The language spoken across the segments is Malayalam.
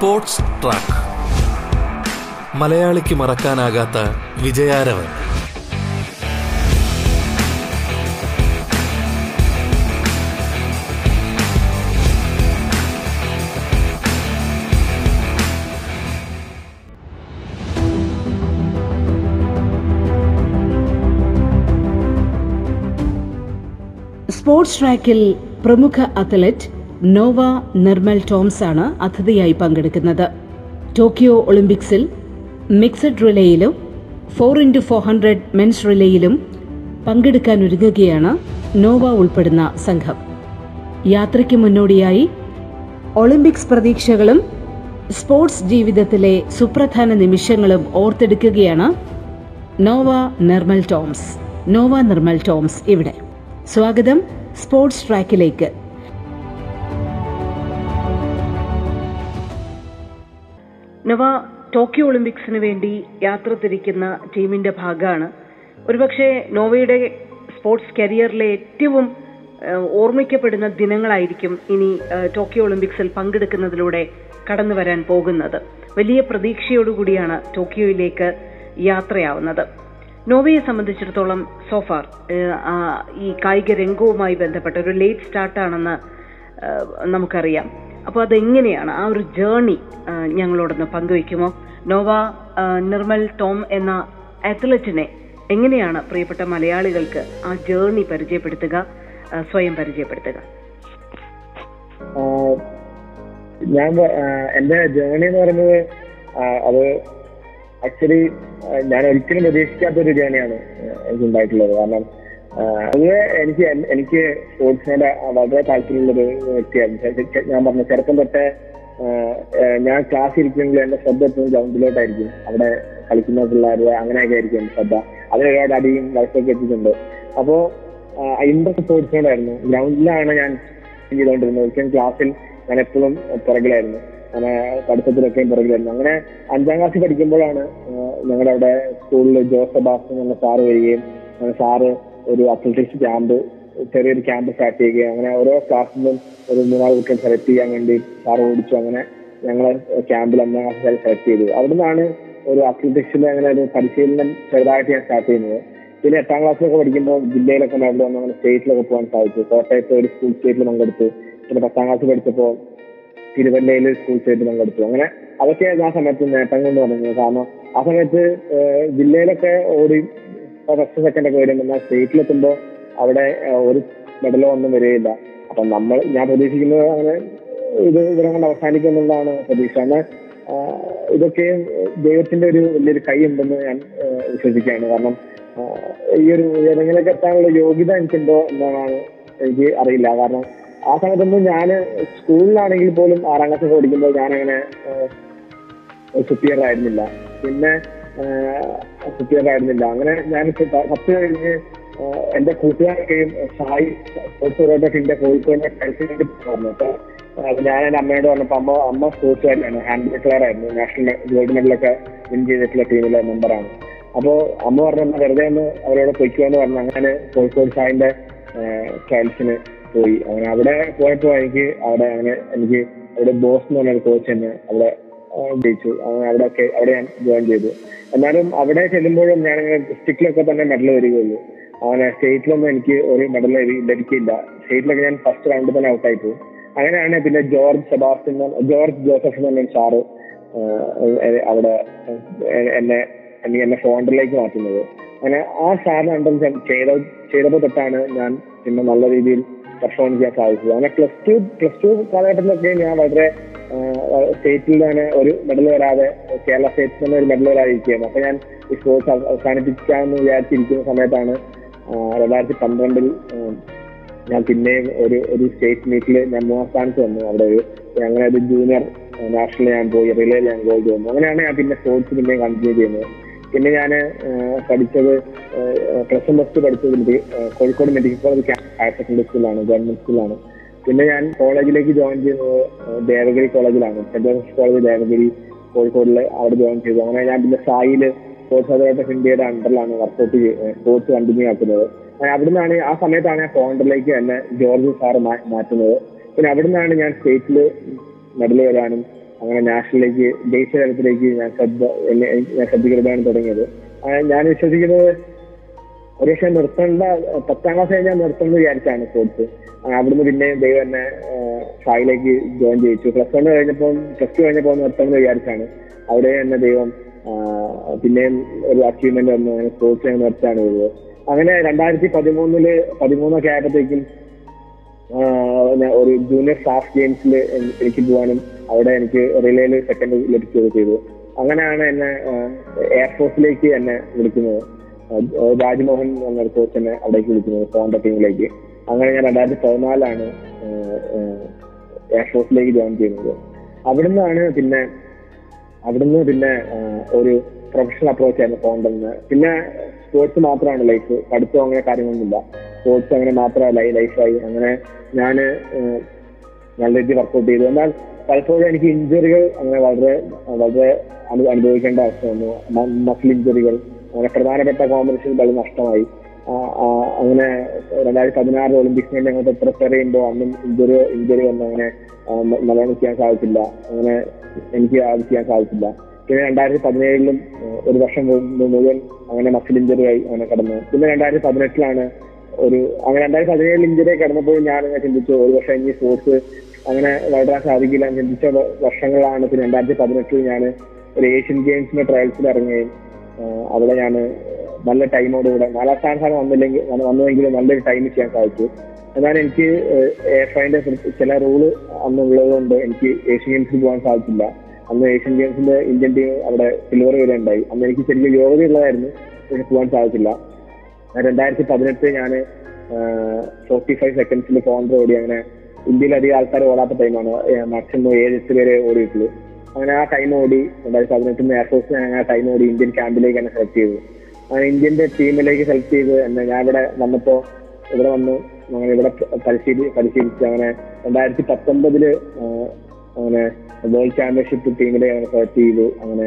Sports track. മലയാളിക്ക് മറക്കാനാകാത്ത വിജയാരവൻ. സ്പോർട്സ് ട്രാക്കിൽ പ്രമുഖ അത്ലറ്റ് നോവ നിർമ്മൽ ടോംസ് ആണ് അതിഥിയായി പങ്കെടുക്കുന്നത്. ടോക്കിയോ ഒളിമ്പിക്സിൽ mixed റിലേയിലും four into four hundred men's റിലേയിലും പങ്കെടുക്കാൻ ഒരുങ്ങുകയാണ് നോവ ഉൾപ്പെടുന്ന സംഘം. യാത്രയ്ക്ക് മുന്നോടിയായി ഒളിമ്പിക്സ് പ്രതീക്ഷകളും സ്പോർട്സ് ജീവിതത്തിലെ സുപ്രധാന നിമിഷങ്ങളും ഓർത്തെടുക്കുകയാണ് Noah Nirmal Toms. Noah Nirmal Toms ഇവിടെ. സ്വാഗതം സ്പോർട്സ് ട്രാക്കിലേക്ക്. നവ ടോക്കിയോ ഒളിമ്പിക്സിന് വേണ്ടി യാത്ര തിരിക്കുന്ന ടീമിന്റെ ഭാഗമാണ്. ഒരുപക്ഷെ നോവയുടെ സ്പോർട്സ് കരിയറിലെ ഏറ്റവും ഓർമ്മിക്കപ്പെടുന്ന ദിനങ്ങളായിരിക്കും ഇനി ടോക്കിയോ ഒളിമ്പിക്സിൽ പങ്കെടുക്കുന്നതിലൂടെ കടന്നു വരാൻ പോകുന്നത്. വലിയ പ്രതീക്ഷയോടുകൂടിയാണ് ടോക്കിയോയിലേക്ക് യാത്രയാവുന്നത്. നോവയെ സംബന്ധിച്ചിടത്തോളം സോഫാർ ഈ കായിക രംഗവുമായി ബന്ധപ്പെട്ട ഒരു ലേറ്റ് സ്റ്റാർട്ടാണെന്ന് നമുക്കറിയാം. അപ്പോൾ അതെങ്ങനെയാണ് ആ ഒരു ജേർണി ഞങ്ങളോടൊന്ന് പങ്കുവയ്ക്കുമോ? നോവ നിർമ്മൽ ടോം എന്ന അത്ലറ്റിനെ എങ്ങനെയാണ് പ്രിയപ്പെട്ട മലയാളികൾക്ക് ആ ജേർണി പരിചയപ്പെടുത്തുക സ്വയം പരിചയപ്പെടുത്തുക? ഞാൻ എന്റെ ജേണി എന്ന് പറയുന്നത് അത് ആക്ച്വലി ഞാൻ ഒരിക്കലും പ്രതീക്ഷിക്കാത്ത ഒരു ജേണിയാണ് എനിക്ക് ഉണ്ടായിട്ടുള്ളത്. കാരണം അത് എനിക്ക് എനിക്ക് സ്പോർട്സിനോട് വളരെ താല്പര്യമുള്ളൊരു വ്യക്തിയായിരുന്നു ഞാൻ പറഞ്ഞ ചെറുപ്പം തൊട്ടേ ഞാൻ ക്ലാസ് ഇരിക്കുമെങ്കിൽ എന്റെ ശ്രദ്ധ എപ്പോഴും ഗ്രൗണ്ടിലോട്ടായിരിക്കും അവിടെ കളിക്കുന്ന പിള്ളേരുടെ അങ്ങനെയൊക്കെ ആയിരിക്കും ശ്രദ്ധ. അതിന് ഒരുപാട് അടിയും വയസ്സൊക്കെ എത്തിയിട്ടുണ്ട്. അപ്പോ ഇൻട്രസ്റ്റ് സ്പോർട്സിനോടായിരുന്നു ഗ്രൗണ്ടിലാണ് ഞാൻ ചെയ്തുകൊണ്ടിരുന്നത്. ഒരിക്കലും ക്ലാസ്സിൽ ഞാൻ എപ്പോഴും പുറകിലായിരുന്നു. അങ്ങനെ പഠിത്തത്തിലൊക്കെയും പുറകിലായിരുന്നു. അങ്ങനെ അഞ്ചാം ക്ലാസ്സിൽ പഠിക്കുമ്പോഴാണ് ഞങ്ങളുടെ അവിടെ സ്കൂളിൽ ജോസഫ് ബാസ് എന്ന സാറ് വരികയും സാറ് ഒരു അത്ലറ്റിക്സ് ക്യാമ്പ് ചെറിയൊരു ക്യാമ്പ് സ്റ്റാർട്ട് ചെയ്യുകയും അങ്ങനെ ഓരോ ക്ലാസ്സിൽ നിന്നും ഒരു മൂന്നാൽ കുട്ടികൾ സെലക്ട് ചെയ്യാൻ വേണ്ടി സാറ് ഓടിച്ചു അങ്ങനെ ഞങ്ങളെ ക്യാമ്പിൽ അഞ്ചാം ക്ലാസ് സെലക്ട് ചെയ്തു. അവിടുന്നാണ് ഒരു അത്ലറ്റിക്സിൽ അങ്ങനെ ഒരു പരിശീലനം ചെറുതായിട്ട് ഞാൻ സ്റ്റാർട്ട് ചെയ്യുന്നത്. പിന്നെ എട്ടാം ക്ലാസ്സിലൊക്കെ പഠിക്കുമ്പോൾ ജില്ലയിലൊക്കെ മെഡൽ വന്നു അങ്ങനെ സ്റ്റേറ്റിലൊക്കെ പോകാൻ സാധിച്ചു. കോട്ടയത്ത് ഒരു സ്കൂൾ സ്റ്റേറ്റിൽ പങ്കെടുത്തു. പിന്നെ പത്താം ക്ലാസ് പഠിച്ചപ്പോൾ തിരുവല്ലയിൽ സ്കൂൾ സ്റ്റേറ്റിൽ പങ്കെടുത്തു. അങ്ങനെ അതൊക്കെ ആ സമയത്ത് നേട്ടങ്ങൾ എന്ന് പറയുന്നത് കാരണം ആ സമയത്ത് ജില്ലയിലൊക്കെ ഓടി ഫസ്റ്റ് സെക്കൻഡ് ഒക്കെ വരും. എന്നാൽ സ്റ്റേറ്റിലെത്തുമ്പോൾ അവിടെ ഒരു മെഡലോ ഒന്നും വരികയില്ല. അപ്പൊ നമ്മൾ ഞാൻ പ്രതീക്ഷിക്കുന്നത് അങ്ങനെ ഇത് ഇവിടെ കൊണ്ട് അവസാനിക്കും എന്നുള്ളതാണ് പ്രതീക്ഷ. എന്നാൽ ദൈവത്തിന്റെ ഒരു വലിയൊരു കൈ ഉണ്ടെന്ന് ഞാൻ വിശ്വസിക്കുകയാണ്. കാരണം ഈ ഒരു ഉയരങ്ങളിലേക്ക് എത്താനുള്ള യോഗ്യത എനിക്കുണ്ടോ എന്നാണ് എനിക്ക് അറിയില്ല. കാരണം ആ സമയത്തൊന്നും ഞാൻ സ്കൂളിലാണെങ്കിൽ പോലും ആറാം ക്ലാസ് പഠിക്കുമ്പോൾ ഞാൻ അങ്ങനെ സുപ്പിയർ ആയിരുന്നില്ല. പിന്നെ സുപ്പിയർ ആയിരുന്നില്ല അങ്ങനെ ഞാൻ പത്ത് കഴിഞ്ഞ് എന്റെ കൂട്ടുകാരൊക്കെയും സായി സ്പോർട്സ് കോഴിക്കോടിനെ കോഴിക്കോടിന്റെ കളിച്ചിട്ട് പറഞ്ഞു അപ്പൊ ഞാൻ എന്റെ അമ്മയോട് പറഞ്ഞപ്പോ അമ്മ അമ്മ സ്പോർട്സുകാരിയാണ് ഹാൻഡ് പ്ലെയർ ആയിരുന്നു. നാഷണൽ ഗോൾഡ് മെഡലൊക്കെ വിൻ ചെയ്തിട്ടുള്ള ടീമിലെ മെമ്പറാണ് അപ്പോ അമ്മ പറഞ്ഞ "എന്നാ വെറുതെ ഒന്ന് അവരോട് പൊയ്ക്കുമെന്ന് പറഞ്ഞു അങ്ങനെ കോഴിക്കോട് സായിന്റെ ട്രയൽസിന് പോയി. അങ്ങനെ അവിടെ പോയപ്പോ എനിക്ക് അവിടെ അങ്ങനെ എനിക്ക് അവിടെ ബോസ് എന്ന് പറഞ്ഞ ഒരു കോച്ച് തന്നെ അവിടെ ജയിച്ചു. അവിടെയൊക്കെ അവിടെ ഞാൻ ജോയിൻ ചെയ്തു. എന്നാലും അവിടെ ചെല്ലുമ്പോഴും ഞാൻ ഡിസ്ട്രിക്റ്റിലൊക്കെ തന്നെ മെഡൽ വരികയുള്ളൂ അങ്ങനെ സ്റ്റേറ്റിലൊന്നും എനിക്ക് ഒരു മെഡൽ ലഭിക്കില്ല. സ്റ്റേറ്റിലൊക്കെ ഞാൻ ഫസ്റ്റ് റൗണ്ടിൽ തന്നെ ഔട്ട് പോകും അങ്ങനെയാണ് പിന്നെ ജോർജ് സെബാസ്റ്റ്യൻ ജോർജ് ജോസഫ് എന്ന് പറഞ്ഞ സാറ് അവിടെ എന്നെ എന്നെ ഫോണ്ടറിലേക്ക് മാറ്റുന്നത്. അങ്ങനെ ആ സാറിന് അണ്ടർ ചെയ്ത ചെയ്തപ്പോൾ തൊട്ടാണ് ഞാൻ പിന്നെ നല്ല രീതിയിൽ പെർഫോം ചെയ്യാൻ സാധിച്ചത്. അങ്ങനെ പ്ലസ് ടു പ്ലസ് ടു കാലഘട്ടത്തിലൊക്കെ ഞാൻ വളരെ സ്റ്റേറ്റിൽ തന്നെ ഒരു മെഡൽ വരാതെ കേരള സ്റ്റേറ്റിൽ തന്നെ ഒരു മെഡൽ വരാതിരിക്കുകയാണ് അപ്പൊ ഞാൻ ഈ സ്പോർട്സ് അവസാനിപ്പിക്കാമെന്ന് വിചാരിച്ചിരിക്കുന്ന സമയത്താണ് രണ്ടായിരത്തി പന്ത്രണ്ടിൽ ഞാൻ പിന്നെയും ഒരു ഒരു സ്റ്റേറ്റ് മീറ്റിൽ ഞാൻ മൂന്നാം സ്ഥാനത്ത് വന്നു. അവിടെ ഒരു അങ്ങനെ ഒരു ജൂനിയർ നാഷണൽ ഞാൻ പോയി റിലേയിൽ ഞാൻ ഗോൾഡ് വന്നു. അങ്ങനെയാണ് ഞാൻ പിന്നെ സ്പോർട്സ് പിന്നെയും കണ്ടിന്യൂ ചെയ്യുന്നത്. പിന്നെ ഞാൻ പഠിച്ചത് പ്ലസ് വൺ പ്ലസ് ടു പഠിച്ചത് Kozhikode medical college higher secondary സ്കൂളാണ് ഗവൺമെന്റ് സ്കൂളാണ് പിന്നെ ഞാൻ കോളേജിലേക്ക് ജോയിൻ ചെയ്യുന്നത് ദേവഗിരി കോളേജിലാണ് സെന്റ് ജോസഫ് കോളേജ് ദേവഗിരി കോഴിക്കോടിൽ അവിടെ ജോയിൻ ചെയ്തു. അങ്ങനെ ഞാൻ പിന്നെ സായിൽ സ്പോർട്സ് അതോറിറ്റി ഓഫ് ഇന്ത്യയുടെ അണ്ടറിലാണ് വർക്കൗട്ട് സ്പോർട്സ് കണ്ടിന്യൂ ആക്കുന്നത്. അവിടുന്നാണ് ആ സമയത്താണ് ഞാൻ കോണ്ടറിലേക്ക് തന്നെ ജോർജ് സാറ് മാറ്റുന്നത്. പിന്നെ അവിടുന്നാണ് ഞാൻ സ്റ്റേറ്റിൽ മെഡൽ വരാനും അങ്ങനെ നാഷണലിലേക്ക് ദേശീയ തലത്തിലേക്ക് ഞാൻ ശ്രദ്ധ ഞാൻ ശ്രദ്ധിക്കുന്നതാണ് തുടങ്ങിയത്. ഞാൻ വിശ്വസിക്കുന്നത് ഒരുപക്ഷെ നിർത്തേണ്ട പത്താം ക്ലാസ് കഴിഞ്ഞാൽ നിർത്തണം എന്ന് വിചാരിച്ചാണ് സ്പോർട്സ് അവിടുന്ന് പിന്നെ ദൈവം തന്നെ ഫൈവിലേക്ക് ജോയിൻ ചെയ്യിച്ചു. പ്ലസ് വൺ കഴിഞ്ഞപ്പോൾ പ്ലസ് ടു കഴിഞ്ഞപ്പോൾ നിർത്തണമെന്ന് വിചാരിച്ചാണ്. അവിടെ തന്നെ ദൈവം പിന്നെയും ഒരു അച്ചീവ്മെന്റ് വന്നു. സ്പോർട്സ് സ്പോർട്സ് നിർത്താണ് ചെയ്തത് അങ്ങനെ രണ്ടായിരത്തി പതിമൂന്നിൽ പതിമൂന്നൊക്കെ ആയപ്പോഴത്തേക്കും ഞാൻ ഒരു ജൂനിയർ സ്റ്റാഫ് ഗെയിംസിൽ എനിക്ക് പോകാനും അവിടെ എനിക്ക് റിലേയിൽ സെക്കൻഡ് ലഭിക്കുകയൊക്കെ ചെയ്തു. അങ്ങനെയാണ് എന്നെ എയർഫോഴ്സിലേക്ക് എന്നെ വിളിക്കുന്നത്. രാജ്മോഹൻ എന്നൊരു കോച്ച് എന്നെ അവിടേക്ക് വിളിക്കുന്നത് കോണ്ട ടീമിലേക്ക് അങ്ങനെ ഞാൻ രണ്ടായിരത്തി പതിനാലാണ് എയർഫോഴ്സിലേക്ക് ജോയിൻ ചെയ്യുന്നത് അവിടുന്നാണ് പിന്നെ അവിടുന്ന് പിന്നെ ഒരു പ്രൊഫഷണൽ അപ്രോച്ച് ആയിരുന്നു കോണ്ടെന്ന് പിന്നെ സ്പോർട്സ് മാത്രമാണ് ലൈഫ് പഠിത്തം അങ്ങനെ കാര്യങ്ങളൊന്നുമില്ല. സ്പോർട്സ് അങ്ങനെ മാത്രമല്ല ഈ ലൈഫായി അങ്ങനെ ഞാൻ നല്ല രീതിയിൽ വർക്കൗട്ട് ചെയ്തു. എന്നാൽ പലപ്പോഴും എനിക്ക് ഇഞ്ചുറികൾ അങ്ങനെ വളരെ വളരെ അനു- അനുഭവിക്കേണ്ട അവസ്ഥ വന്നു. മസിൽ ഇഞ്ചുറികൾ അങ്ങനെ പ്രധാനപ്പെട്ട കോമ്പറ്റീഷൻ വളരെ നഷ്ടമായി. അങ്ങനെ രണ്ടായിരത്തി പതിനാറ് ഒളിമ്പിക്സിന് അങ്ങോട്ട് പ്രിപ്പയർ ചെയ്യുമ്പോൾ അന്നും ഇഞ്ചുറി ഇഞ്ചുറി വന്ന് അങ്ങനെ മലയാളം ചെയ്യാൻ സാധിച്ചില്ല. അങ്ങനെ എനിക്ക് അത് ചെയ്യാൻ സാധിച്ചില്ല. പിന്നെ രണ്ടായിരത്തി പതിനേഴിലും ഒരു വർഷം മുഴുവൻ അങ്ങനെ മസിൽ ഇഞ്ചുറി ആയി അങ്ങനെ കടന്നു. പിന്നെ രണ്ടായിരത്തി പതിനെട്ടിലാണ് ഒരു അങ്ങനെ രണ്ടായിരത്തി പതിനേഴിൽ ഇഞ്ചുറി കടന്നപ്പോൾ ഞാൻ അങ്ങനെ ചിന്തിച്ചു ഒരു വർഷം ഇനി സ്പോർട്സ് അങ്ങനെ വളരാൻ സാധിക്കില്ല എന്ന് ചിന്തിച്ച വർഷങ്ങളാണ്. പിന്നെ രണ്ടായിരത്തി പതിനെട്ടിൽ ഞാൻ ഒരു ഏഷ്യൻ ഗെയിംസിന്റെ ട്രയൽസിൽ ഇറങ്ങുകയും അവിടെ ഞാൻ നല്ല ടൈമോടുകൂടെ നാലാം സ്ഥാനം വന്നില്ലെങ്കിൽ വന്ന് വന്നുവെങ്കിലും നല്ലൊരു ടൈം ചെയ്യാൻ സാധിച്ചു. എന്നാൽ എനിക്ക് എഫ് ഐന്റെ ചില റൂൾ അന്നുള്ളത് കൊണ്ട് എനിക്ക് ഏഷ്യൻ ഗെയിംസിൽ പോകാൻ സാധിച്ചില്ല. അന്ന് ഏഷ്യൻ ഗെയിംസിന്റെ ഇന്ത്യൻ ടീം അവിടെ സിൽവർ വരെ ഉണ്ടായി അന്ന് എനിക്ക് ശരിക്കും യോഗ്യതയുള്ളതായിരുന്നു എനിക്ക് പോകാൻ സാധിച്ചില്ല. രണ്ടായിരത്തി പതിനെട്ട് ഞാൻ ഫോർട്ടി ഫൈവ് സെക്കൻഡ്സിൽ കോൺട്ര ഓടി അങ്ങനെ ഇന്ത്യയിൽ അധികം ആൾക്കാർ ഓടാത്ത ടൈമാണ് മാക്സിമം ഏഴ് എട്ട് പേരെ ഓടിയിട്ടുള്ളൂ അങ്ങനെ ആ ടൈം ഓടി രണ്ടായിരത്തി പതിനെട്ടിന് എയർഫോഴ്സ് ഞാൻ ആ ടൈം ഓടി ഇന്ത്യൻ ക്യാമ്പിലേക്ക് എന്നെ സെലക്ട് ചെയ്തു. അങ്ങനെ ഇന്ത്യന്റെ ടീമിലേക്ക് സെലക്ട് ചെയ്ത് എന്നെ ഞാൻ ഇവിടെ വന്നപ്പോ ഇവിടെ വന്ന് അങ്ങനെ ഇവിടെ പരിശീലി പരിശീലിച്ച് അങ്ങനെ രണ്ടായിരത്തി പത്തൊമ്പതിൽ അങ്ങനെ വേൾഡ് ചാമ്പ്യൻഷിപ്പ് ടീമിലെ അങ്ങനെ സെലക്ട് ചെയ്തു അങ്ങനെ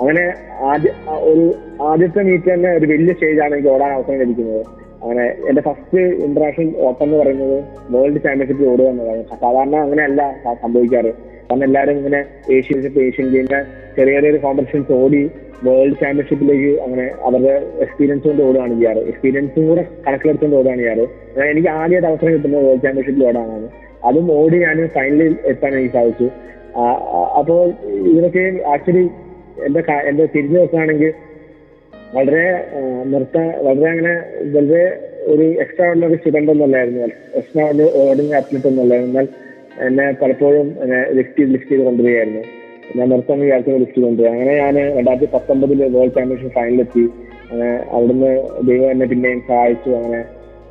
അങ്ങനെ ആദ്യ ഒരു ആദ്യത്തെ മീറ്റ് തന്നെ ഒരു വലിയ സ്റ്റേജ് ആണ് എനിക്ക് ഓടാൻ അവസരം ലഭിക്കുന്നത്. അങ്ങനെ എന്റെ ഫസ്റ്റ് ഇന്റർനാഷണൽ ഓട്ടം എന്ന് പറയുന്നത് വേൾഡ് ചാമ്പ്യൻഷിപ്പിൽ ഓടുക എന്നതാണ്. സാധാരണ അങ്ങനെയല്ല സംഭവിക്കാറ്. കാരണം എല്ലാവരും ഇങ്ങനെ ഏഷ്യൻ ഏഷ്യൻ ഗെയിമിന്റെ ചെറിയ ചെറിയ കോമ്പറ്റീഷൻസ് ഓടി വേൾഡ് ചാമ്പ്യൻഷിപ്പിലേക്ക് അങ്ങനെ അവരുടെ എക്സ്പീരിയൻസ് കൊണ്ട് ഓടുകയാണ് ചെയ്യാറ്. എക്സ്പീരിയൻസും കൂടെ കണക്കിലെടുത്തുകൊണ്ട് ഓടുകയാണ് ചെയ്യാറ്. എനിക്ക് ആദ്യമായിട്ട് അവസരം കിട്ടുന്നത് വേൾഡ് ചാമ്പ്യൻഷിപ്പിൽ ഓടാനാണ്. അതും ഓടി ഞാൻ ഫൈനലിൽ എത്താൻ എനിക്ക് സാധിച്ചു. അപ്പോൾ ഇതൊക്കെ ആക്ച്വലി എന്റെ എന്റെ തിരിഞ്ഞു നോക്കുകയാണെങ്കിൽ വളരെ നൃത്ത വളരെ അങ്ങനെ വളരെ ഒരു എക്സ്ട്രാ ഓർഡിനറി സ്റ്റുഡന്റ് ഒന്നല്ലായിരുന്നു എക്സ്ട്രാ ഓർഡിനറി അത്ലറ്റ് ഒന്നല്ലായിരുന്നു. എന്നാൽ എന്നെ പലപ്പോഴും എന്നെ ലിഫ്റ്റ് ചെയ്ത് ലിഫ്റ്റ് ചെയ്ത് കൊണ്ടുവരികയായിരുന്നു. ഞാൻ നൃത്തം വിചാരിച്ച ലിഫ്റ്റ് കൊണ്ടുവരിക. അങ്ങനെ ഞാൻ രണ്ടായിരത്തി പത്തൊമ്പതിൽ വേൾഡ് ചാമ്പ്യൻഷിപ്പ് ഫൈനലെത്തി അവിടുന്ന് ദൈവം എന്നെ പിന്നെയും സഹായിച്ചു. അങ്ങനെ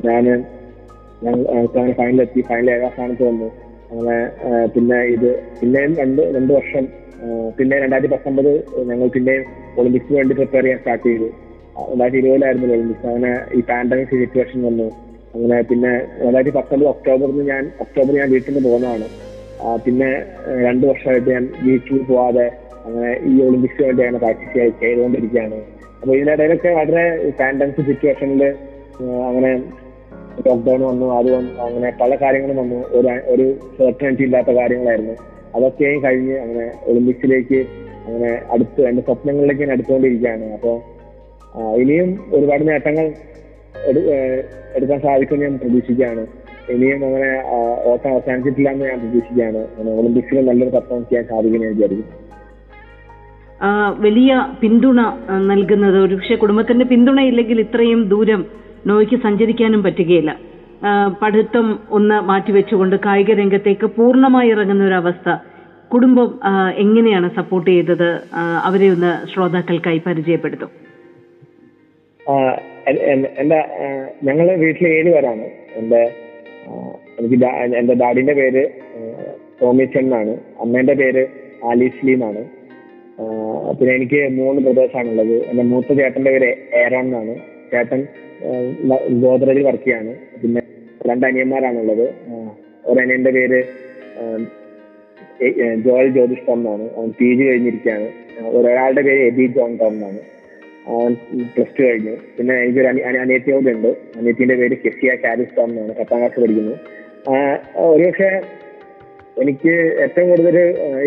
ഞാൻ ഫൈനലെത്തി ഫൈനൽ ഏഴാം സ്ഥാനത്ത് വന്നു. അങ്ങനെ പിന്നെ ഇത് പിന്നെയും രണ്ട് രണ്ട് വർഷം പിന്നെ രണ്ടായിരത്തി പത്തൊമ്പത് ഞങ്ങൾ പിന്നെയും ഒളിമ്പിക്സിന് വേണ്ടി പ്രിപ്പയർ ചെയ്യാൻ സ്റ്റാർട്ട് ചെയ്തു. രണ്ടായിരത്തി ഇരുപതിലായിരുന്നു ഒളിമ്പിക്സ്. അങ്ങനെ ഈ പാൻഡമിക് സിറ്റുവേഷൻ വന്നു. അങ്ങനെ പിന്നെ രണ്ടായിരത്തി പത്തൊമ്പത് ഒക്ടോബറിൽ ഞാൻ ഒക്ടോബർ ഞാൻ വീട്ടിൽ നിന്ന് പോകുന്നതാണ്. പിന്നെ രണ്ട് വർഷമായിട്ട് ഞാൻ വീട്ടിൽ പോവാതെ അങ്ങനെ ഈ ഒളിമ്പിക്സിന് വേണ്ടി അങ്ങനെ പ്രാക്ടീസ് ചെയ്തുകൊണ്ടിരിക്കുകയാണ്. അപ്പൊ ഇതിനിടയിലൊക്കെ വളരെ പാൻഡമിക് സിറ്റുവേഷനിൽ അങ്ങനെ ലോക്ക്ഡൌൺ വന്നു അത് വന്നു അങ്ങനെ പല കാര്യങ്ങളും വന്നു. ഒരു ഒരു സെർട്ടനിറ്റി ഇല്ലാത്ത കാര്യങ്ങളായിരുന്നു. അതൊക്കെയും കഴിഞ്ഞ് അങ്ങനെ ഒളിമ്പിക്സിലേക്ക് അങ്ങനെ അടുത്ത് എന്റെ സ്വപ്നങ്ങളിലേക്ക് ഞാൻ അടുത്തുകൊണ്ടിരിക്കുകയാണ്. അപ്പോൾ ഇനിയും ഒരുപാട് നേട്ടങ്ങൾ എടുക്കാൻ സാധിക്കുമെന്ന് ഞാൻ പ്രതീക്ഷിക്കുകയാണ്. ഇനിയും അങ്ങനെ ഓട്ടം അവസാനിച്ചിട്ടില്ല എന്ന് ഞാൻ പ്രതീക്ഷിക്കുകയാണ്. ഒളിമ്പിക്സിൽ നല്ലൊരു പെർഫോമൻസ് ചെയ്യാൻ സാധിക്കുമെന്ന് ഞാൻ വിചാരിക്കുന്നു. വലിയ പിന്തുണ നൽകുന്നത്. ഒരുപക്ഷെ കുടുംബത്തിന്റെ പിന്തുണ ഇല്ലെങ്കിൽ ഇത്രയും ദൂരം നോയ്ക്ക് സഞ്ചരിക്കാനും പറ്റുകയില്ല. പഠിത്തം ഒന്ന് മാറ്റിവെച്ചുകൊണ്ട് കായിക രംഗത്തേക്ക് പൂർണമായി ഇറങ്ങുന്ന ഒരു അവസ്ഥ. കുടുംബം എങ്ങനെയാണ് സപ്പോർട്ട് ചെയ്തത്? അവരെ ഒന്ന് ശ്രോതാക്കൾക്കായി പരിചയപ്പെടുത്തും. എന്റെ ഞങ്ങൾ വീട്ടിൽ ഏഴ് പേരാണ്. എന്റെ എനിക്ക് എന്റെ ഡാഡിന്റെ പേര് ടോമി എന്നാണ് അമ്മേന്റെ പേര് ആലീസ്ലി എന്നാണ് പിന്നെ എനിക്ക് മൂന്ന് ബ്രദേഴ്സ് ആണുള്ളത് എന്റെ മൂത്ത ചേട്ടന്റെ പേര് ഏറോൺ എന്നാണ്. ചേട്ടൻ ഗോദ്രേജിൽ വർക്ക് ചെയ്യാണ്. പിന്നെ രണ്ട് അനിയന്മാരാണുള്ളത്. ഒരു ഒരനിയന്റെ പേര് ജോയൽ ജ്യോതിഷ് ടോം എന്നാണ്. അവൻ പി ജി കഴിഞ്ഞിരിക്കുകയാണ്. ഒരാളുടെ പേര് എബി ജോൺ ടോം എന്നാണ്. അവൻ പ്ലസ് ടു കഴിഞ്ഞു. പിന്നെ എനിക്കൊരു അനിയത്തിയോട് ഉണ്ട്. അനിയത്തിന്റെ പേര് കെസിയ കാരിസ് ടോം എന്നാണ്. പത്താം ക്ലാസ് പഠിക്കുന്നു. ഒരുപക്ഷെ എനിക്ക് ഏറ്റവും കൂടുതൽ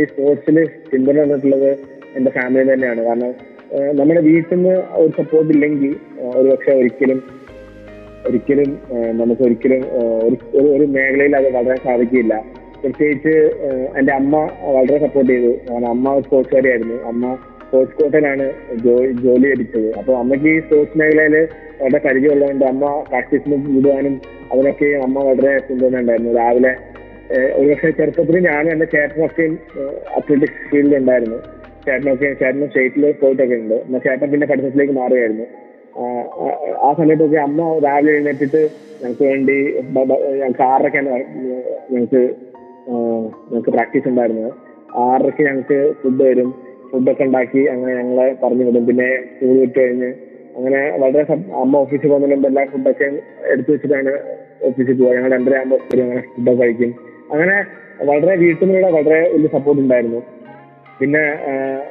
ഈ സ്പോർട്സിൽ പിന്തുണ തന്നിട്ടുള്ളത് എന്റെ ഫാമിലി തന്നെയാണ്. കാരണം നമ്മുടെ വീട്ടിൽ നിന്ന് ഒരു സപ്പോർട്ട് ഇല്ലെങ്കിൽ ഒരു പക്ഷെ ഒരിക്കലും ഒരിക്കലും നമുക്ക് ഒരിക്കലും ഒരു ഒരു- മേഖലയിൽ അത് വളരാൻ സാധിക്കില്ല. പ്രത്യേകിച്ച് എന്റെ അമ്മ വളരെ സപ്പോർട്ട് ചെയ്തു. കാരണം അമ്മ സ്പോർട്സുകാരിയായിരുന്നു അമ്മ സ്പോർട്സ് കോട്ടയിലാണ് ജോലി ജോലി ലഭിച്ചത്. അപ്പൊ അമ്മയ്ക്ക് ഈ സ്പോർട്സ് മേഖലയിൽ വളരെ പരിചയമുള്ളതുകൊണ്ട് അമ്മ പ്രാക്ടീസിന് വിടുവാനും അതിനൊക്കെ അമ്മ വളരെ പിന്തുണ ഉണ്ടായിരുന്നു രാവിലെ ഒരുപക്ഷെ ചെറുപ്പത്തിൽ ഞാനും എന്റെ ചേട്ടനൊക്കെയും അത്ലറ്റിക്സ് ഫീൽഡിൽ ഉണ്ടായിരുന്നു. ചേട്ടനൊക്കെ ചേട്ടന് സ്റ്റേറ്റിൽ പോയിട്ടൊക്കെ ഉണ്ട്. എന്നാൽ ചേട്ടൻ പിന്നെ പഠിത്തത്തിലേക്ക് മാറുകയായിരുന്നു. ആ- സമയത്ത് സമയത്തൊക്കെ അമ്മ രാവിലെ എഴുന്നേറ്റിട്ട് ഞങ്ങൾക്ക് വേണ്ടി ആറരക്കാണ് ഞങ്ങൾക്ക് ഞങ്ങൾക്ക് പ്രാക്ടീസ് ഉണ്ടായിരുന്നത് ആറരയ്ക്ക് ഞങ്ങൾക്ക് ഫുഡ് വരും. ഫുഡൊക്കെ ഉണ്ടാക്കി അങ്ങനെ ഞങ്ങളെ പറഞ്ഞു വിടും. പിന്നെ സ്കൂൾ വിട്ട് കഴിഞ്ഞ് അങ്ങനെ വളരെ അമ്മ ഓഫീസിൽ പോകുന്നതിന് മുമ്പ് എല്ലാ ഫുഡൊക്കെ എടുത്തു വെച്ചിട്ടാണ് ഓഫീസിൽ പോവുക. ഞങ്ങൾ രണ്ടര ആകുമ്പോൾ അങ്ങനെ ഫുഡൊക്കെ കഴിക്കും. അങ്ങനെ വളരെ വീട്ടിൽ നിന്നുള്ള വളരെ വലിയ സപ്പോർട്ട് ഉണ്ടായിരുന്നു. പിന്നെ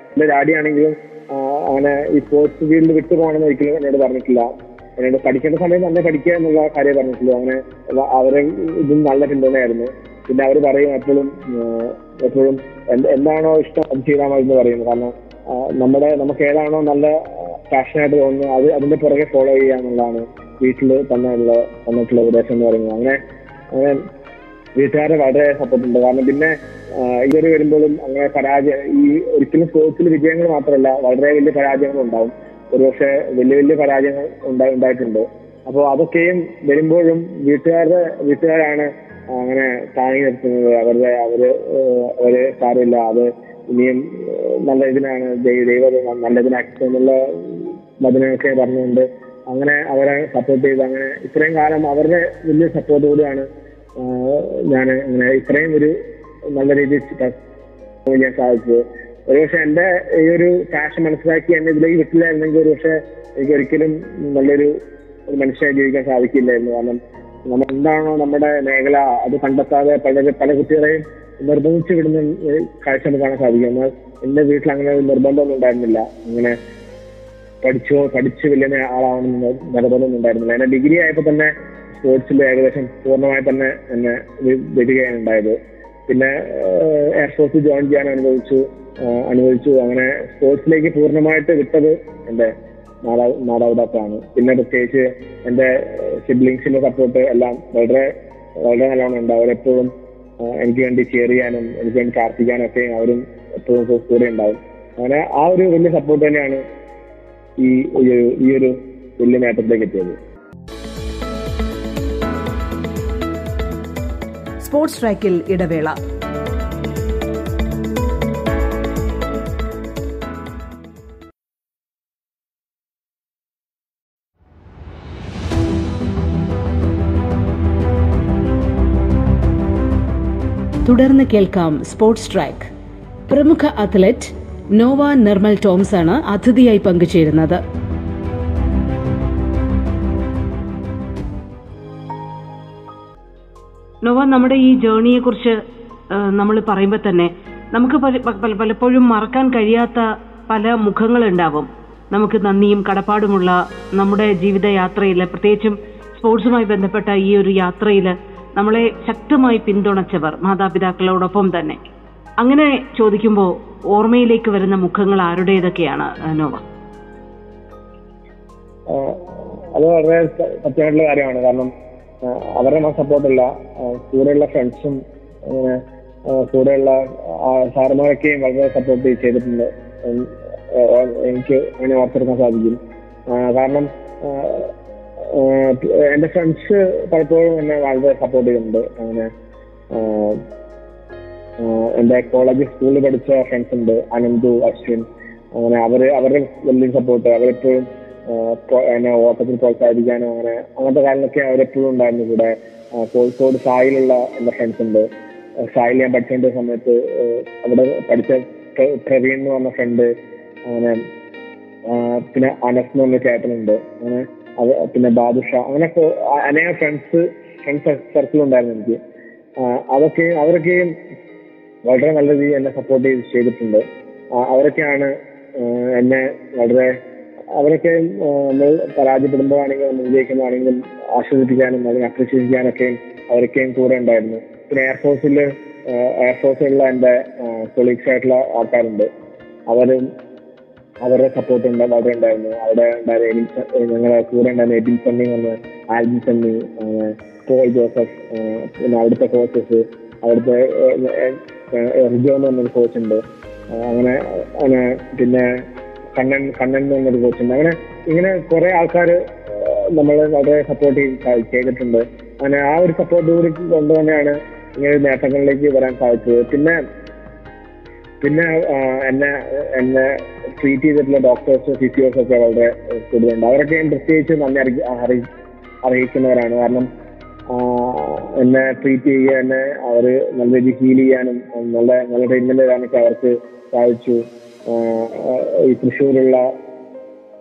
എന്റെ ഡാഡി ആണെങ്കിലും ആഹ് അങ്ങനെ ഈ സ്പോർട്സ് ഫീൽഡ് വിട്ടു പോകണമെന്ന് ഒരിക്കലും എന്നോട് പറഞ്ഞിട്ടില്ല. എന്നോട് പഠിക്കേണ്ട സമയത്ത് നന്നായി പഠിക്കുക എന്നുള്ള കാര്യം പറഞ്ഞിട്ടുള്ളൂ. അങ്ങനെ അവ- അവരെ ഇതും നല്ല പിന്തുണയായിരുന്നു പിന്നെ അവർ പറയും എപ്പോഴും എപ്പോഴും എന്താണോ ഇഷ്ടം അത് ചെയ്താൽ മതി എന്ന് പറയും. കാരണം നമ്മുടെ നമുക്ക് ഏതാണോ നല്ല പാഷനായിട്ട് തോന്നുന്നത് അത് അതിന്റെ പുറകെ ഫോളോ ചെയ്യുക എന്നുള്ളതാണ് വീട്ടിൽ തന്നെയുള്ള തന്നിട്ടുള്ള ഉപദേശം എന്ന് പറയുന്നത്. അങ്ങനെ അങ്ങനെ വീട്ടുകാരെ വളരെ സപ്പോർട്ട് ഉണ്ട്. കാരണം പിന്നെ ഇതുവരെ വരുമ്പോഴും അങ്ങനെ പരാജയം ഈ ഒരിക്കലും സ്പോർട്സിൽ വിജയങ്ങൾ മാത്രമല്ല വളരെ വലിയ പരാജയങ്ങൾ ഉണ്ടാവും. ഒരുപക്ഷെ വലിയ വലിയ പരാജയങ്ങൾ ഉണ്ടായി ഉണ്ടായിട്ടുണ്ട്. അപ്പോൾ അതൊക്കെയും വരുമ്പോഴും വീട്ടുകാരുടെ വീട്ടുകാരാണ് അങ്ങനെ താങ്ങി നിർത്തുന്നത്. അവരുടെ അവർ അവർ സാരമില്ല. അത് ഇനിയും നല്ല ഇതിനാണ് ദൈവം നല്ലതിനാക്കി എന്നുള്ള വചനമൊക്കെ പറഞ്ഞുകൊണ്ട് അങ്ങനെ അവരെ സപ്പോർട്ട് ചെയ്ത് അങ്ങനെ ഇത്രയും കാലം അവരുടെ വലിയ സപ്പോർട്ട് ഞാൻ ഇങ്ങനെ ഇത്രയും ഒരു നല്ല രീതിയിൽ ചെയ്യാൻ സാധിച്ചത്. ഒരുപക്ഷെ എന്റെ ഈ ഒരു പാഷൻ മനസ്സിലാക്കി എന്നെ ഇതിലേക്ക് വിട്ടില്ലായിരുന്നെങ്കിൽ ഒരുപക്ഷെ എനിക്ക് ഒരിക്കലും നല്ലൊരു ഒരു മനുഷ്യനായി ജീവിക്കാൻ സാധിക്കില്ലായിരുന്നു. കാരണം നമ്മൾ എന്താണോ നമ്മുടെ മേഖല അത് കണ്ടെത്താതെ പല പല കുട്ടികളെയും നിർബന്ധിച്ചു വിടുന്ന ഒരു കാഴ്ച നമുക്ക് കാണാൻ സാധിക്കും. എന്നാൽ എന്റെ വീട്ടിൽ അങ്ങനെ നിർബന്ധമൊന്നും ഉണ്ടായിരുന്നില്ല. അങ്ങനെ പഠിച്ചോ പഠിച്ച് വലിയ ആളാവണമെന്ന് നിലപാടൊന്നും ഉണ്ടായിരുന്നില്ല. എന്നെ ഡിഗ്രി ആയപ്പോൾ തന്നെ സ്പോർട്സിൽ ഏകദേശം പൂർണമായി തന്നെ എന്നെ വരികയാണ് ഉണ്ടായത് പിന്നെ എയർഫോഴ്സിൽ ജോയിൻ ചെയ്യാൻ അനുഭവിച്ചു അനുഭവിച്ചു അങ്ങനെ സ്പോർട്സിലേക്ക് പൂർണമായിട്ട് വിട്ടത് എന്റെ മാതാ മാതാപിതാക്കളാണ്. പിന്നെ പ്രത്യേകിച്ച് എന്റെ സിബ്ലിങ്സിന്റെ സപ്പോർട്ട് എല്ലാം വളരെ വളരെ നല്ലോണം ഉണ്ട്. അവരെപ്പോഴും എനിക്ക് വേണ്ടി ചെയർ ചെയ്യാനും എനിക്ക് വേണ്ടി പ്രാർത്ഥിക്കാനും ഒക്കെ അവരും എപ്പോഴും കൂടെ ഉണ്ടാവും. അങ്ങനെ ആ ഒരു വലിയ സപ്പോർട്ട് തന്നെയാണ് ഈ ഈ ഒരു വലിയ നേട്ടത്തിലേക്ക് എത്തിയത്. സ്പോർട്സ് ട്രാക്കിൽ ഇടവേള. തുടർന്ന് കേൾക്കാം സ്പോർട്സ് ട്രാക്ക്. പ്രമുഖ അത്ലറ്റ് നോവ നിർമ്മൽ ടോംസ് ആണ് അതിഥിയായി പങ്കുചേരുന്നത്. നോവ നമ്മുടെ ഈ ജേണിയെ കുറിച്ച് നമ്മൾ പറയുമ്പോൾ തന്നെ നമുക്ക് പല- പല- പലപ്പോഴും മറക്കാൻ കഴിയാത്ത പല മുഖങ്ങളുണ്ടാവും. നമുക്ക് നന്ദിയും കടപ്പാടുമുള്ള നമ്മുടെ ജീവിതയാത്രയിൽ പ്രത്യേകിച്ചും സ്പോർട്സുമായി ബന്ധപ്പെട്ട ഈ ഒരു യാത്രയിൽ നമ്മളെ ശക്തമായി പിന്തുണച്ചവർ മാതാപിതാക്കളോടൊപ്പം തന്നെ. അങ്ങനെ ചോദിക്കുമ്പോൾ ഓർമ്മയിലേക്ക് വരുന്ന മുഖങ്ങൾ ആരുടേതൊക്കെയാണ് നോവ? അത് വളരെ സത്യമായിട്ടുള്ള കാര്യമാണ്. കാരണം അവരുടെ ആ സപ്പോർട്ടില്ല കൂടെയുള്ള ഫ്രണ്ട്സും കൂടെയുള്ള സാറുമാരൊക്കെയും വളരെ സപ്പോർട്ട് ചെയ്തിട്ടുണ്ട്. എനിക്ക് അങ്ങനെ ഓർത്തെടുക്കാൻ സാധിക്കും. കാരണം എന്റെ ഫ്രണ്ട്സ് പലപ്പോഴും എന്നെ വളരെ സപ്പോർട്ട് ചെയ്യുന്നുണ്ട്. അങ്ങനെ എന്റെ കോളേജ് സ്കൂളിൽ പഠിച്ച ഫ്രണ്ട്സ് ഉണ്ട് അനന്തു അശ്വിൻ. അങ്ങനെ അവർ അവരുടെ വലിയ സപ്പോർട്ട് അവരെപ്പോഴും എന്നെ ഓട്ടത്തിൽ പ്രോത്സാഹിപ്പിക്കാനും അങ്ങനെ അങ്ങനത്തെ കാര്യങ്ങളൊക്കെ അവരെപ്പോഴും ഉണ്ടായിരുന്നു കൂടെ. കോഴിക്കോട് സായിലുള്ള എന്റെ ഫ്രണ്ട്സ് ഉണ്ട്. സായിൽ ഞാൻ പഠിക്കേണ്ട സമയത്ത് അവിടെ പഠിച്ച പ്ര- പ്രവീൺ എന്ന് പറഞ്ഞ ഫ്രണ്ട് അങ്ങനെ പിന്നെ അനസ് എന്ന് പറഞ്ഞ ചേട്ടനുണ്ട് അങ്ങനെ അത് പിന്നെ ബാദുഷ അങ്ങനെ അനേകം ഫ്രണ്ട്സ് ഫ്രണ്ട്സ് സർക്കിൾ ഉണ്ടായിരുന്നു എനിക്ക്. അതൊക്കെ അവരൊക്കെയും വളരെ നല്ല രീതിയിൽ എന്നെ സപ്പോർട്ട് ചെയ്ത് ചെയ്തിട്ടുണ്ട്. അവരൊക്കെയാണ് എന്നെ വളരെ അവരൊക്കെ നമ്മൾ പരാജയപ്പെടുമ്പോഴാണെങ്കിലും നമ്മൾ വിജയിക്കുമ്പോഴാണെങ്കിലും ആസ്വദിപ്പിക്കാനും അതിനെ അപ്രീഷിയേറ്റ് അവരൊക്കെയും കൂടെ ഉണ്ടായിരുന്നു. പിന്നെ എയർഫോഴ്സിൽ എയർഫോഴ്സിലുള്ള എന്റെ കൊളീഗ്സ് ആയിട്ടുള്ള ആൾക്കാരുണ്ട്. അവരും അവരുടെ സപ്പോർട്ട് ഉണ്ട് വളരെ ഉണ്ടായിരുന്നു. അവിടെ ഉണ്ടായിരുന്ന ഞങ്ങളുടെ കൂടെ ഉണ്ടായിരുന്ന എബിൻ സണ്ണി വന്ന് ആൽബിൻ സണ്ണി പോൾ ജോസഫ് പിന്നെ അവിടുത്തെ കോച്ചസ് അവിടുത്തെ റിജോ എന്ന് പറഞ്ഞൊരു കോച്ച് ഉണ്ട്. അങ്ങനെ അങ്ങനെ പിന്നെ കണ്ണൻ കണ്ണൻ എന്ന് പറഞ്ഞൊരു കോച്ച് ഉണ്ട്. അങ്ങനെ ഇങ്ങനെ കുറെ ആൾക്കാർ നമ്മൾ വളരെ സപ്പോർട്ട് ചെയ്തിട്ടുണ്ട്. അങ്ങനെ ആ ഒരു സപ്പോർട്ട് കൂടി കൊണ്ട് തന്നെയാണ് ഇങ്ങനെ നേട്ടങ്ങളിലേക്ക് വരാൻ സാധിച്ചത്. പിന്നെ പിന്നെ എന്നെ എന്നെ ട്രീറ്റ് ചെയ്തിട്ടുള്ള ഡോക്ടേഴ്സ് ഫിസിയോസ് ഒക്കെ വളരെ കൂടുതലുണ്ട്. അവരൊക്കെ ഞാൻ പ്രത്യേകിച്ച് നന്ദി അറി- അറിയിക്കുന്നവരാണ്. കാരണം എന്നെ ട്രീറ്റ് ചെയ്യുക എന്നെ അവർ നല്ല രീതിയിൽ ഹീൽ ചെയ്യാനും നല്ല നല്ല ട്രീറ്റ്മെന്റ് തരാനൊക്കെ അവർക്ക് സാധിച്ചു ഈ തൃശ്ശൂരുള്ള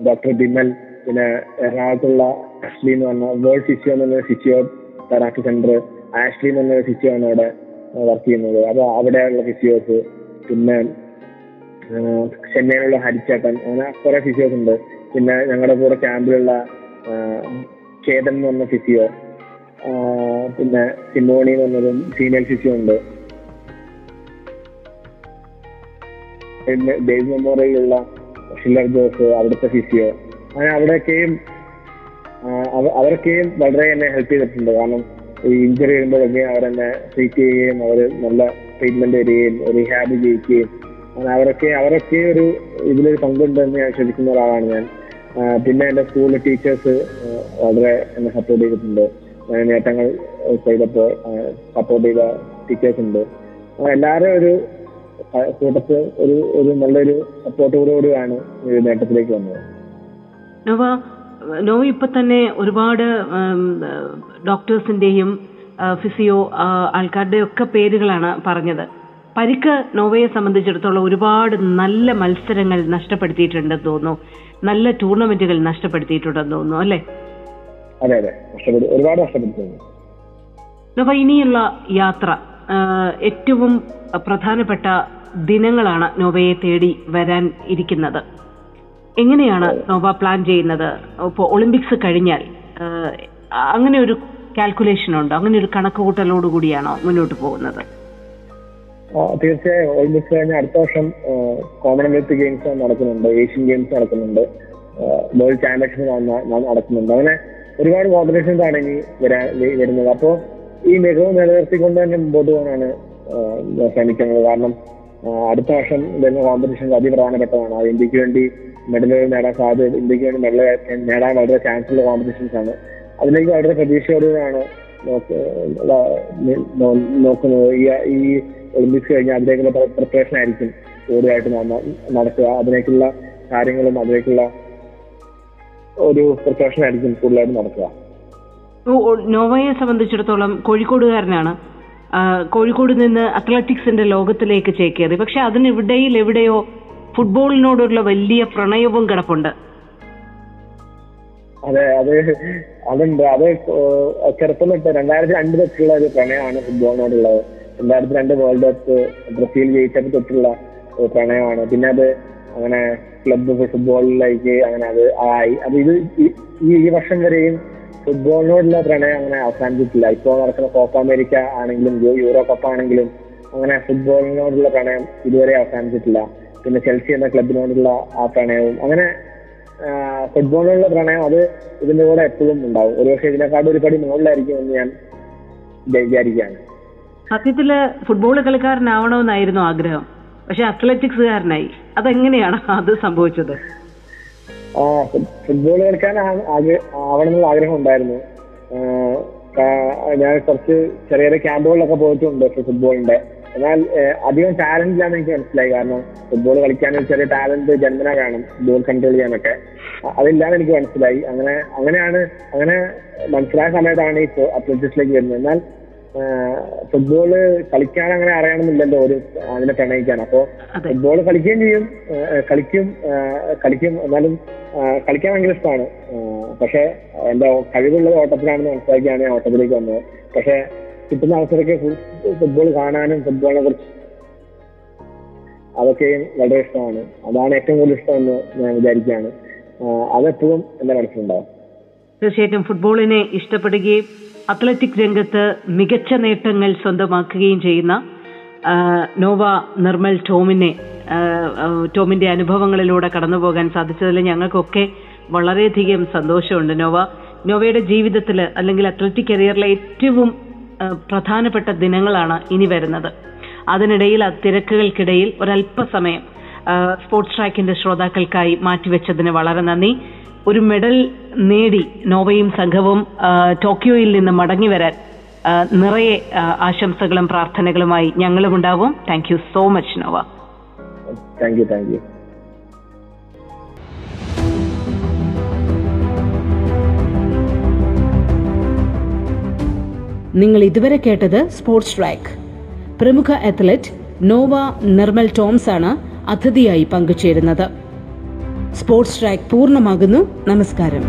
ഡോക്ടർ ബിമൽ പിന്നെ എറണാകുളത്തുള്ള ആഷ്ലി എന്ന് പറഞ്ഞ വേൾഡ് ഫിസിയോ എന്ന് ഫിസിയോ തെറാപ്പി സെന്റർ ആഷ്ലി എന്ന് പറഞ്ഞ ഫിസിയോ ആണ് അവിടെ വർക്ക് ചെയ്യുന്നത്. അപ്പൊ അവിടെയുള്ള ഫിസിയോസ് പിന്നെ ചെന്നൈയിലുള്ള ഹരിച്ചേട്ടൻ അങ്ങനെ കുറെ ഫിസിയോസ് ഉണ്ട്. പിന്നെ ഞങ്ങളുടെ കൂടെ ക്യാമ്പിലുള്ള കേതൻ എന്ന് പറഞ്ഞ ഫിസിയോ പിന്നെ സിമോണി പറഞ്ഞൊരു ഫീമെയിൽ ഫിസിയോ ഉണ്ട്. ഡേവ് മെമ്മോറിയലുള്ള ഷില്ലർ ജോസ് അവിടുത്തെ ഫിസിയോ അങ്ങനെ അവിടെയൊക്കെയും അവരൊക്കെയും വളരെ എന്നെ ഹെൽപ്പ് ചെയ്തിട്ടുണ്ട്. കാരണം ഈ ഇഞ്ചറി വരുമ്പോഴൊക്കെ അവരെന്നെ ട്രീറ്റ് ചെയ്യുകയും അവർ നല്ല ട്രീറ്റ്മെന്റ് തരികയും റീഹാബ് ചെയ്യിക്കുകയും. അങ്ങനെ അവരൊക്കെ അവരൊക്കെ ഒരു ഇതിലൊരു പങ്കുണ്ടെന്ന് ഞാൻ ശ്രദ്ധിക്കുന്ന ഒരാളാണ് ഞാൻ. പിന്നെ എന്റെ സ്കൂളിലെ ടീച്ചേഴ്സ് വളരെ എന്നെ സപ്പോർട്ട് ചെയ്തിട്ടുണ്ട്. നേട്ടങ്ങൾ ചെയ്തപ്പോൾ സപ്പോർട്ട് ചെയ്ത ടീച്ചേഴ്സ് ഉണ്ട്. എല്ലാവരും ഒരു കൂട്ടത്ത് ഒരു ഒരു നല്ലൊരു സപ്പോർട്ടോടുകൂടിയാണ് ഈ നേട്ടത്തിലേക്ക് വന്നത്. നോവ ഇപ്പൊ തന്നെ ഒരുപാട് ഡോക്ടേഴ്സിന്റെയും ഫിസിയോ ആൾക്കാരുടെ ഒക്കെ പേരുകളാണ് പറഞ്ഞത്. പരിക്ക് നോവയെ സംബന്ധിച്ചിടത്തോളം ഒരുപാട് നല്ല മത്സരങ്ങൾ നഷ്ടപ്പെടുത്തിയിട്ടുണ്ടെന്ന് തോന്നുന്നു. നല്ല ടൂർണമെന്റുകൾ നഷ്ടപ്പെടുത്തിയിട്ടുണ്ടെന്ന് തോന്നുന്നു അല്ലെ? അതെ അതെ. നഷ്ടപ്പെട്ടു ഒരുപാട് നഷ്ടപ്പെട്ടിട്ടുണ്ട് നോവ ഇനിയുള്ള യാത്ര ഏറ്റവും പ്രധാനപ്പെട്ട ദിനങ്ങളാണ് നോവയെ തേടി വരാൻ ഇരിക്കുന്നത്. എങ്ങനെയാണ് നോവ പ്ലാൻ ചെയ്യുന്നത്? ഇപ്പോൾ ഒളിമ്പിക്സ് കഴിഞ്ഞാൽ അങ്ങനെ ഒരു കാൽക്കുലേഷൻ ഉണ്ടോ? അങ്ങനെ ഒരു കണക്കുകൂട്ടലോട് കൂടിയാണോ മുന്നോട്ട് പോകുന്നത്? തീർച്ചയായും. ഒളിമ്പിക്സ് കഴിഞ്ഞ അടുത്ത വർഷം കോമൺവെൽത്ത് ഗെയിംസ് നടക്കുന്നുണ്ട്. ഏഷ്യൻ ഗെയിംസ് നടക്കുന്നുണ്ട്. വേൾഡ് ചാമ്പ്യൻഷിപ്പ് നടക്കുന്നുണ്ട്. അങ്ങനെ ഒരുപാട് കോമ്പറ്റീഷൻസ് ആണ് ഇനി വരാൻ വരുന്നത്. അപ്പോൾ ഈ മികവ് നിലനിർത്തിക്കൊണ്ട് തന്നെ മുമ്പോട്ട് പോകാനാണ് ശ്രമിക്കുന്നത്. കാരണം അടുത്ത വർഷം വരുന്ന കോമ്പറ്റീഷൻ അതിപ്രധാനപ്പെട്ടതാണ്. അത് ഇന്ത്യയ്ക്ക് വേണ്ടി മെഡലുകൾ നേടാൻ സാധ്യത ഇന്ത്യയ്ക്ക് വേണ്ടി മെഡൽ നേടാൻ വളരെ ചാൻസ് ഉള്ള കോമ്പറ്റീഷൻസ് ആണ് അതിലേക്ക് വളരെ പ്രതീക്ഷയോടെയാണ് നോക്കുന്നത്. ഈ ഒളിമ്പിക്സ് കഴിഞ്ഞാൽ അതിലേക്കുള്ള പ്രിപ്പറേഷൻ ആയിരിക്കും കൂടുതലായിട്ട് നടക്കുക. അതിലേക്കുള്ള കാര്യങ്ങളും അതിലേക്കുള്ള ഒരു പ്രിക്കോഷൻ ആയിരിക്കും കൂടുതലായിട്ട് നടക്കുക. നോവയെ സംബന്ധിച്ചിടത്തോളം കോഴിക്കോടുകാരനാണ്. കോഴിക്കോട് നിന്ന് അത്ലറ്റിക്സിന്റെ ലോകത്തിലേക്ക് ചേക്കേറി. പക്ഷെ അതിനിവിടയിൽ എവിടെയോ ഫുട്ബോളിനോടുള്ള വലിയ പ്രണയവും കിടപ്പുണ്ട്. അതെ അത് അതുണ്ട്. അത് ചെറുപ്പം തൊട്ട് രണ്ടായിരത്തി രണ്ട് തൊട്ടുള്ള ഒരു പ്രണയമാണ് ഫുട്ബോളിനോടുള്ളത്. രണ്ടായിരത്തി രണ്ട് വേൾഡ് കപ്പ് ബ്രസീൽ ജയിച്ചപ്പോൾ തൊട്ടുള്ള പ്രണയമാണ്. പിന്നെ അത് അങ്ങനെ ക്ലബ്ബ് ഫുട്ബോളിലേക്ക് അങ്ങനെ അത് ആയി. അത് ഇത് ഈ- ഈ വർഷം വരെയും ഫുട്ബോളിനോടുള്ള പ്രണയം അങ്ങനെ അവസാനിച്ചിട്ടില്ല. ഇപ്പോൾ നടക്കുന്ന കോപ്പ അമേരിക്ക ആണെങ്കിലും യൂറോ കപ്പ് ആണെങ്കിലും അങ്ങനെ ഫുട്ബോളിനോടുള്ള പ്രണയം ഇതുവരെ അവസാനിച്ചിട്ടില്ല. പിന്നെ ചെൽസി എന്ന ക്ലബിനോടുള്ള ആ പ്രണയവും അങ്ങനെ ഫുട്ബോളിനോടുള്ള പ്രണയം അത് ഇതിന്റെ കൂടെ എപ്പോഴും ഉണ്ടാവും. ഒരുപക്ഷെ ഇതിനെക്കാട്ട് ഒരു പടി മുകളിലായിരിക്കും എന്ന് ഞാൻ വിചാ- വിചാരിക്കുകയാണ്. സത്യത്തിൽ ഫുട്ബോൾ കളിക്കാരനാവണമെന്നായിരുന്നു ആഗ്രഹം. പക്ഷെ അത്ലറ്റിക്സുകാരനായി. അതെങ്ങനെയാണ് അത് സംഭവിച്ചത്? ഫുട്ബോൾ കളിക്കാൻ ആവണമെന്നുള്ള ആഗ്രഹം ഉണ്ടായിരുന്നു. ഞാൻ കുറച്ച് ചെറിയ ചെറിയ ക്യാമ്പുകളിലൊക്കെ പോയിട്ടുണ്ട് ഫുട്ബോളിന്റെ എന്നാൽ അധികം ടാലന്റ് ഇല്ലാന്ന് എനിക്ക് മനസ്സിലായി. കാരണം ഫുട്ബോൾ കളിക്കാൻ ഒരു ചെറിയ ടാലന്റ് ജന്മന വേണം ബോൾ കൺട്രോൾ ചെയ്യാനൊക്കെ. അതില്ലാന്ന് എനിക്ക് മനസ്സിലായി. അങ്ങനെ അങ്ങനെയാണ് അങ്ങനെ മനസ്സിലായ സമയത്താണ് ഈ അത്ലറ്റിക്സിലേക്ക് വരുന്നത്. എന്നാൽ ഫുട്ബോൾ കളിക്കാൻ അങ്ങനെ അറിയണമെന്നില്ലല്ലോ ഒരു അതിനെ പ്രണയിക്കാൻ. അപ്പോ ഫുട്ബോൾ കളിക്കുകയും ചെയ്യും കളിക്കും കളിക്കും എന്നാലും കളിക്കാൻ ഭയങ്കര ഇഷ്ടമാണ്. പക്ഷെ എന്റെ കഴിവുള്ളത് ഓട്ടത്തിലാണെന്ന് മനസ്സിലാക്കിയാണ് ഞാൻ ഓട്ടത്തിലേക്ക് വന്നത്. പക്ഷെ കിട്ടുന്ന അവസരമൊക്കെ ഫുട്ബോൾ കാണാനും ഫുട്ബോളിനെ കുറിച്ച് അതൊക്കെയും വളരെ ഇഷ്ടമാണ്. അതാണ് ഏറ്റവും കൂടുതൽ ഇഷ്ടമെന്ന് ഞാൻ വിചാരിക്കുകയാണ്. അതെപ്പോഴും എന്റെ മനസ്സിലുണ്ടാവും. തീർച്ചയായിട്ടും ഫുട്ബോളിനെ ഇഷ്ടപ്പെടുകയും അത്ലറ്റിക് രംഗത്ത് മികച്ച നേട്ടങ്ങൾ സ്വന്തമാക്കുകയും ചെയ്യുന്ന നോവ നിർമ്മൽ ടോമിനെ ടോമിന്റെ അനുഭവങ്ങളിലൂടെ കടന്നു പോകാൻ സാധിച്ചതിൽ ഞങ്ങൾക്കൊക്കെ വളരെയധികം സന്തോഷമുണ്ട്. നോവ നോവയുടെ ജീവിതത്തിൽ അല്ലെങ്കിൽ അത്ലറ്റിക് കരിയറിലെ ഏറ്റവും പ്രധാനപ്പെട്ട ദിനങ്ങളാണ് ഇനി വരുന്നത്. അതിനിടയിൽ ആ തിരക്കുകൾക്കിടയിൽ ഒരല്പസമയം സ്പോർട്സ് ട്രാക്കിന്റെ ശ്രോതാക്കൾക്കായി മാറ്റിവെച്ചതിന് വളരെ നന്ദി. ഒരു മെഡൽ നേടി നോവയും സംഘവും ടോക്കിയോയിൽ നിന്ന് മടങ്ങി വരാൻ നിറയെ ആശംസകളും പ്രാർത്ഥനകളുമായി ഞങ്ങളും ഉണ്ടാവും. Thank you so much Noah. Thank you thank you നിങ്ങൾ ഇതുവരെ കേട്ടത് സ്പോർട്സ് ട്രാക്ക് പ്രമുഖ അത്ലറ്റ് നോവ നിർമ്മൽ ടോംസ് ആണ് അതിഥിയായി പങ്കുചേരുന്നത്. സ്പോർട്സ് ട്രാക്ക് പൂർണമാകുന്നു. നമസ്കാരം.